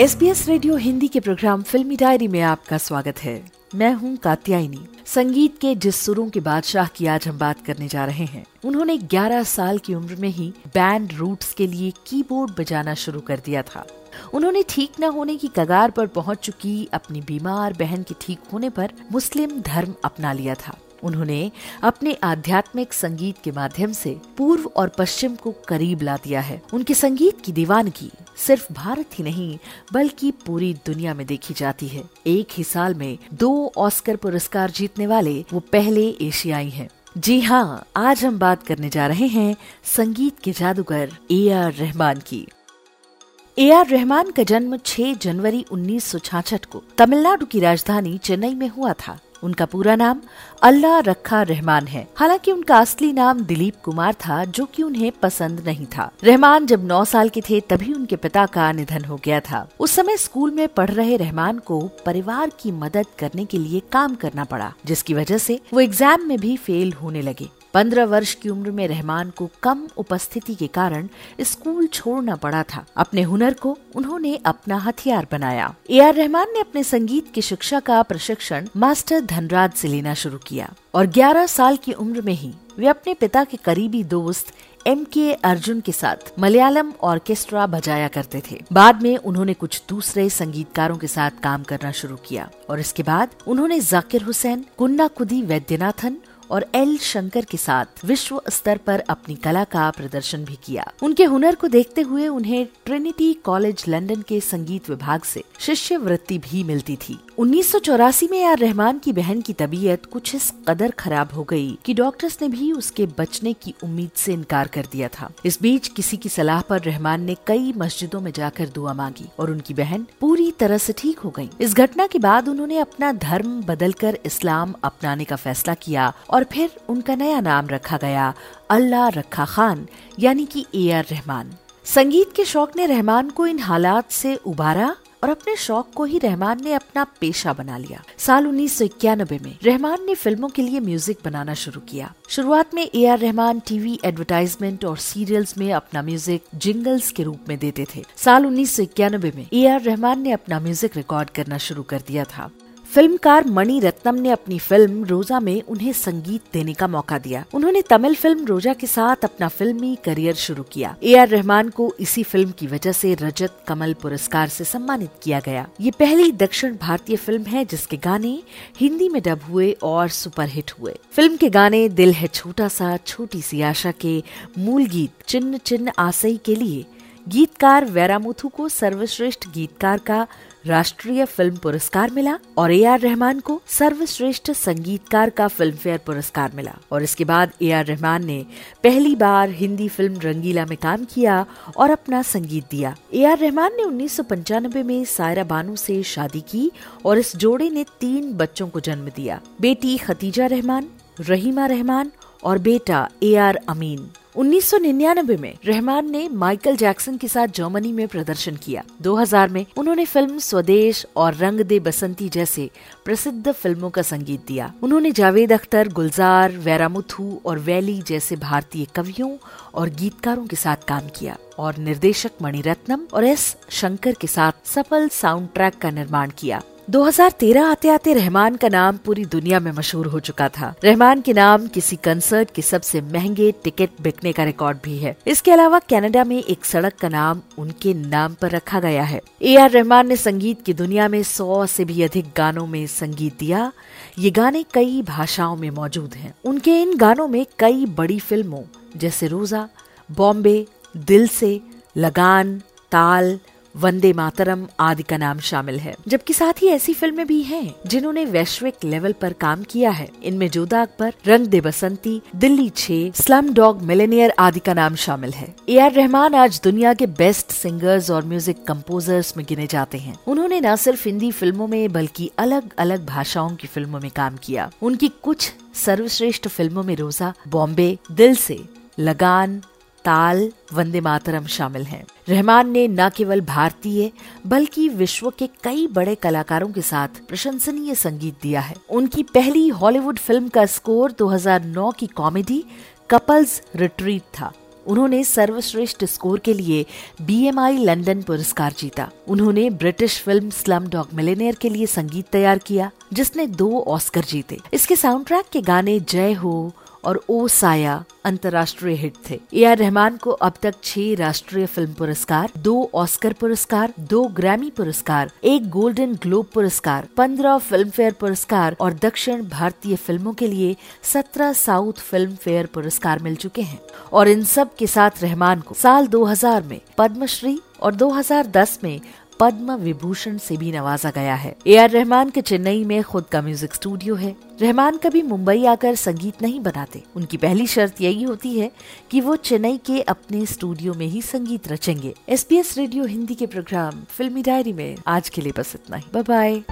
S radio Hindi के programme फिल्मी diary में आपका स्वागत है। मैं हूँ कात्यायनी। संगीत के जिस सुरों के बादशाह की आज हम बात करने जा रहे हैं। उन्होंने 11 साल की उम्र में ही बैंड रूट्स के लिए कीबोर्ड बजाना शुरू कर दिया था। उन्होंने ठीक न होने की कगार पर पहुँच चुकी अपनी बीमार बहन के ठीक होने पर मुस्लिम धर्म अपना लिया था। उन्होंने अपने आध्यात्मिक संगीत के माध्यम से पूर्व और पश्चिम को करीब ला दिया है। उनके संगीत की दीवानगी सिर्फ़ भारत ही नहीं, बल्कि पूरी दुनिया में देखी जाती है। एक ही साल में दो ऑस्कर पुरस्कार जीतने वाले वो पहले एशियाई हैं। जी हाँ आज हम बात करने जा रहे हैं संगीत के जादूगर ए आर रहमान की। ए आर रहमान का जन्म 6 जनवरी 1966 को तमिलनाडु की राजधानी चेन्नई में हुआ था। उनका पूरा नाम अल्लाह रखा रहमान है। हालाँकि उनका असली नाम दिलीप कुमार था, जो कि उन्हें पसंद नहीं था। रहमान जब 9 साल के थे, तभी उनके पिता का निधन हो गया था। उस समय स्कूल में पढ़ रहे रहमान को परिवार की मदद करने के लिए काम करना पड़ा, जिसकी वजह से वो एग्ज़ाम में भी फेल होने लगे। पंद्रह वर्ष की उम्र में रहमान को कम उपस्थिति के कारण स्कूल छोड़ना पड़ा था। अपने हुनर को उन्होंने अपना हथियार बनाया। ए आर रहमान ने अपने संगीत की शिक्षा का प्रशिक्षण मास्टर धनराज से लेना शुरू किया और 11 साल की उम्र में ही वे अपने पिता के करीबी दोस्त एम के अर्जुन के साथ मलयालम ऑर्केस्ट्रा बजाया करते थे। बाद में उन्होंने कुछ दूसरे संगीतकारों के साथ काम करना शुरू किया और इसके बाद उन्होंने जाकिर हुसैन कुन्ना कुदी वैद्यनाथन और एल शंकर के साथ विश्व स्तर पर अपनी कला का प्रदर्शन भी किया। उनके हुनर को देखते हुए उन्हें ट्रिनिटी कॉलेज लंदन के संगीत विभाग से शिष्य वृत्ति भी मिलती थी। उन्नीस सौ चौरासी में यार रहमान की बहन की तबीयत कुछ इस कदर खराब हो गई कि डॉक्टर्स ने भी उसके बचने की उम्मीद से इनकार कर दिया था। इस बीच किसी की सलाह पर रहमान ने कई मस्जिदों में जाकर दुआ मांगी और उनकी बहन पूरी तरह से ठीक हो गई। इस घटना के बाद उन्होंने अपना धर्म बदलकर इस्लाम अपनाने का फैसला किया और और फिर उनका नया नाम रखा गया, अल्लाह रखा खान, यानी कि ए आर रहमान। संगीत के शौक ने रहमान को इन हालात से उबारा और अपने शौक को ही रहमान ने अपना पेशा बना लिया। साल उन्नीस सौ इक्यानबे में रहमान ने फ़िल्मों के लिए म्यूज़िक बनाना शुरू किया। शुरुआत में A R Rahman TV advertisement और सीरियल्स में अपना म्यूज़िक जिंगल्स के रूप में देते थे। साल उन्नीस सौ इक्यानबे में ए आर रहमान ने अपना म्यूज़िक रिकॉर्ड करना शुरू कर दिया था। फिल्मकार मणि रत्नम ने अपनी फ़िल्म रोजा में उन्हें संगीत देने का मौका दिया। उन्होंने तमिल फ़िल्म रोजा के साथ अपना फिल्मी करियर शुरू किया। ए आर रहमान को इसी फ़िल्म की वजह से रजत कमल पुरस्कार से सम्मानित किया गया। ये पहली दक्षिण भारतीय फ़िल्म है, जिसके गाने हिंदी में डब हुए और सुपरहिट हुए। फ़िल्म के गाने दिल है छोटा सा, छोटी सी आशा के मूल गीत चिन्ह चिन्ह आसई के लिए गीतकार वैरामुथु को सर्वश्रेष्ठ गीतकार का राष्ट्रीय फ़िल्म पुरस्कार मिला और ए आर रहमान को सर्वश्रेष्ठ संगीतकार का फ़िल्म फेयर पुरस्कार मिला। और इसके बाद ए आर रहमान ने पहली बार हिंदी फ़िल्म रंगीला में काम किया और अपना संगीत दिया। ए आर रहमान ने उन्नीस सौ पंचानबे में सायरा बानू से शादी की और इस जोड़े ने तीन बच्चों को जन्म दिया। बेटी खतीजा रहमान, रहीमा रहमान और बेटा ए आर अमीन। 1999 में रहमान ने माइकल जैक्सन के साथ जर्मनी में प्रदर्शन किया। 2000 में उन्होंने फ़िल्म स्वदेश और रंग दे बसंती जैसे प्रसिद्ध फ़िल्मों का संगीत दिया। उन्होंने जावेद अख्तर, गुलजार, वैरामुथु और वैली जैसे भारतीय कवियों और गीतकारों के साथ काम किया और निर्देशक मणिरत्नम और एस शंकर के साथ सफल साउंड ट्रैक का निर्माण किया। 2013 आते आते रहमान का नाम पूरी दुनिया में मशहूर हो चुका था। रहमान के नाम किसी कंसर्ट के सबसे महँगे टिकट बिकने का रिकॉर्ड भी है। इसके अलावा कनाडा में एक सड़क का नाम उनके नाम पर रखा गया है। ए आर रहमान ने संगीत की दुनिया में सौ से भी अधिक गानों में संगीत दिया। ये गाने कई भाषाओं में मौजूद हैं। उनके इन गानों में कई बड़ी फ़िल्मों, जैसे रोजा, बॉम्बे, दिल से, लगान, ताल वंदे मातरम आदि का नाम शामिल है। जबकि साथ ही ऐसी फ़िल्में भी हैं, जिन्होंने वैश्विक लेवल पर काम किया है। इनमें जोधा अकबर रंग दे बसंती, दिल्ली छे स्लम डॉग मिलेनियर आदि का नाम शामिल है। ए आर रहमान आज दुनिया के बेस्ट सिंगर्स और म्यूज़िक कंपोजर्स में गिने जाते हैं। उन्होंने न सिर्फ़ हिंदी फ़िल्मों में, बल्कि अलग अलग भाषाओं की फ़िल्मों में काम किया। उनकी कुछ सर्वश्रेष्ठ फ़िल्मों में रोजा, बॉम्बे, दिल से, लगान ताल वंदे मातरम शामिल हैं। रहमान ने न केवल भारतीय, बल्कि विश्व के कई बड़े कलाकारों के साथ प्रशंसनीय संगीत दिया है। उनकी पहली हॉलीवुड फ़िल्म का स्कोर 2009 की कॉमेडी कपल्स रिट्रीट था। उन्होंने सर्वश्रेष्ठ स्कोर के लिए बीएमआई लंदन पुरस्कार जीता। उन्होंने British film slum dog Millionaire के लिए संगीत तैयार किया, जिसने दो ऑस्कर जीते। इसके साउंड ट्रैक के गाने जय हो और ओ साया अंतर्राष्ट्रीय हिट थे। ए आर रहमान को अब तक छह राष्ट्रीय फ़िल्म पुरस्कार, दो ऑस्कर पुरस्कार, दो ग्रैमी पुरस्कार, एक गोल्डन ग्लोब पुरस्कार, पंद्रह फ़िल्म फेयर पुरस्कार और दक्षिण भारतीय फ़िल्मों के लिए सत्रह साउथ फ़िल्म फेयर पुरस्कार मिल चुके हैं। और इन सब के साथ रहमान को साल 2000 में पद्मश्री और 2010 में पद्म विभूषण से भी नवाजा गया है। ए आर रहमान के चेन्नई में खुद का म्यूज़िक स्टूडियो है। रहमान कभी मुंबई आकर संगीत नहीं बनाते। उनकी पहली शर्त यही होती है कि वो चेन्नई के अपने स्टूडियो में ही संगीत रचेंगे। एस रेडियो हिंदी के प्रोग्राम फिल्मी डायरी में। आज के लिए बस इतना ही। बाय